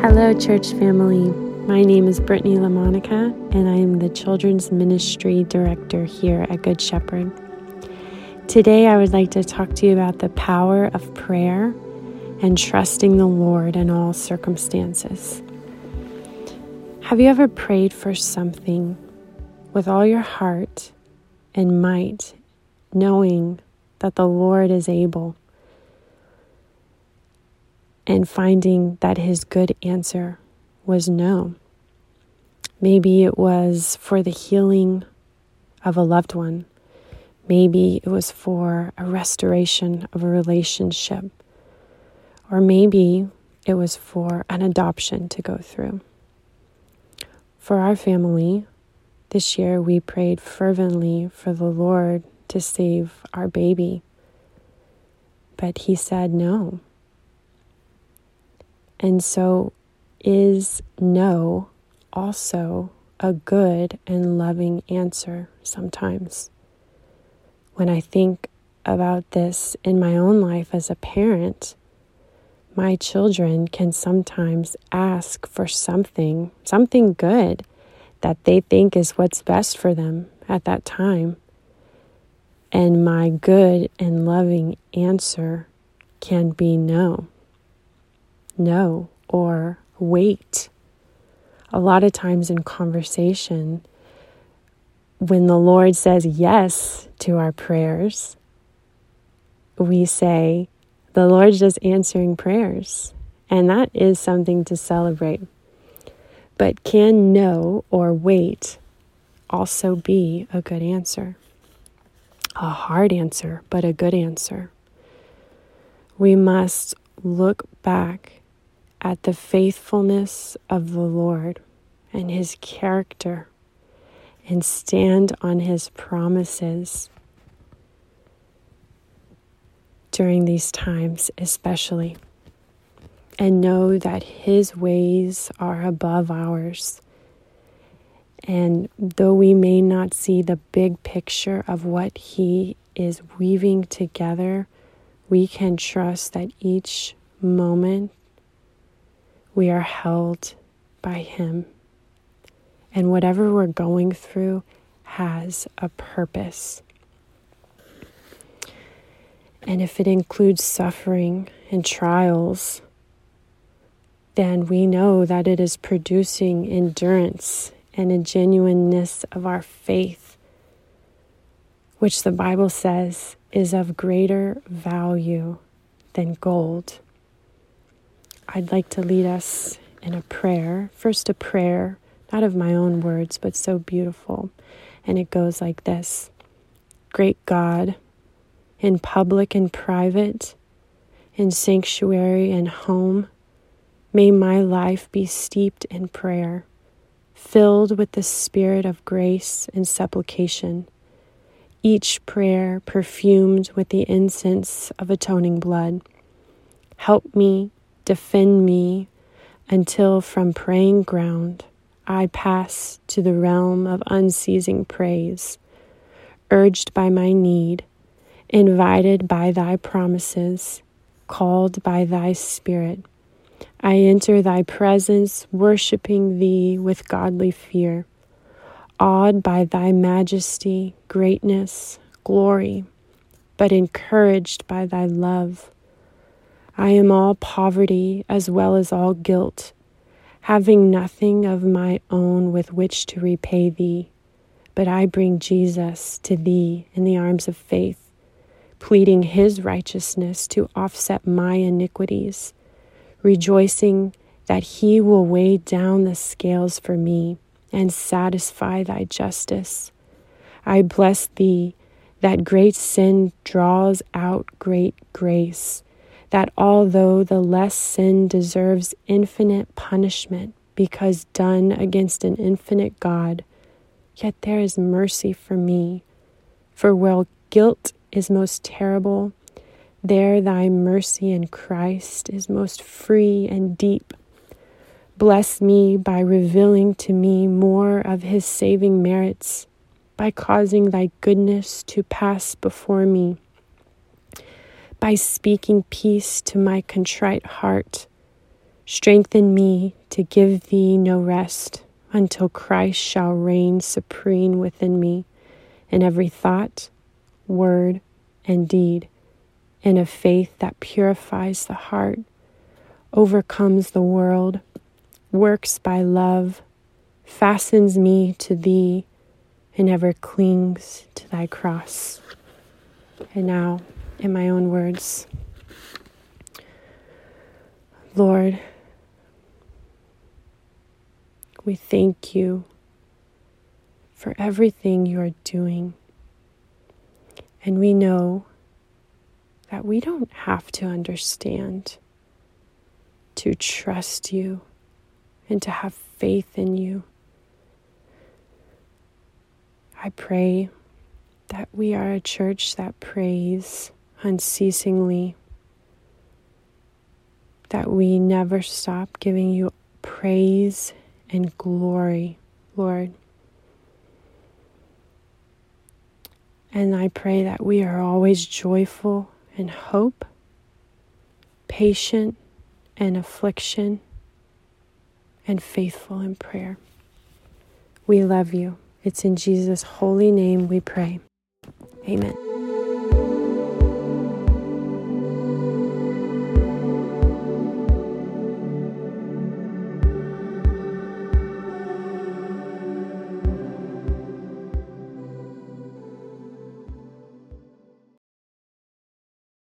Hello, church family. My name is Brittany LaMonica, and I am the Children's Ministry Director here at Good Shepherd. Today, I would like to talk to you about the power of prayer and trusting the Lord in all circumstances. Have you ever prayed for something with all your heart and might, knowing that the Lord is able, and finding that His good answer was no? Maybe it was for the healing of a loved one Maybe it was for a restoration of a relationship. Or maybe it was for an adoption to go through. For our family, this year we prayed fervently for the Lord to save our baby. But he said no. And so, is no also a good and loving answer sometimes? when I think about this in my own life as a parent, my children can sometimes ask for something, something good that they think is what's best for them at that time. And my good and loving answer can be no, no, or wait. A lot of times in conversation, when the Lord says yes to our prayers, we say, The Lord's just answering prayers. And that is something to celebrate. But can no or wait also be a good answer? A hard answer, but a good answer. We must look back at the faithfulness of the Lord and his character and stand on His promises during these times, especially. And know that His ways are above ours. And though we may not see the big picture of what He is weaving together, we can trust that each moment we are held by Him. And whatever we're going through has a purpose. And if it includes suffering and trials, then we know that it is producing endurance and a genuineness of our faith, which the Bible says is of greater value than gold. I'd like to lead us in a prayer. First, a prayer not of my own words, but so beautiful. And it goes like this Great God, in public and private, in sanctuary and home, may my life be steeped in prayer, filled with the spirit of grace and supplication. Each prayer perfumed with the incense of atoning blood. Help me, defend me, until from praying ground I pass to the realm of unceasing praise, urged by my need, invited by thy promises, called by thy spirit. I enter thy presence, worshiping thee with godly fear, awed by thy majesty, greatness, glory, but encouraged by thy love. I am all poverty as well as all guilt having nothing of my own with which to repay thee, but I bring Jesus to thee in the arms of faith, pleading his righteousness to offset my iniquities, rejoicing that he will weigh down the scales for me and satisfy thy justice. I bless thee that great sin draws out great grace that although the less sin deserves infinite punishment because done against an infinite God, yet there is mercy for me. For while guilt is most terrible, there thy mercy in Christ is most free and deep. Bless me by revealing to me more of his saving merits, by causing thy goodness to pass before me by speaking peace to my contrite heart. Strengthen me to give thee no rest until Christ shall reign supreme within me in every thought, word, and deed, in a faith that purifies the heart, overcomes the world, works by love, fastens me to thee, and ever clings to thy cross. And now, in my own words, Lord, we thank you for everything you are doing. And we know that we don't have to understand to trust you and to have faith in you. I pray that we are a church that prays unceasingly, that we never stop giving you praise and glory, Lord. And I pray that we are always joyful in hope, patient in affliction, and faithful in prayer. We love you. It's in Jesus' holy name we pray. Amen.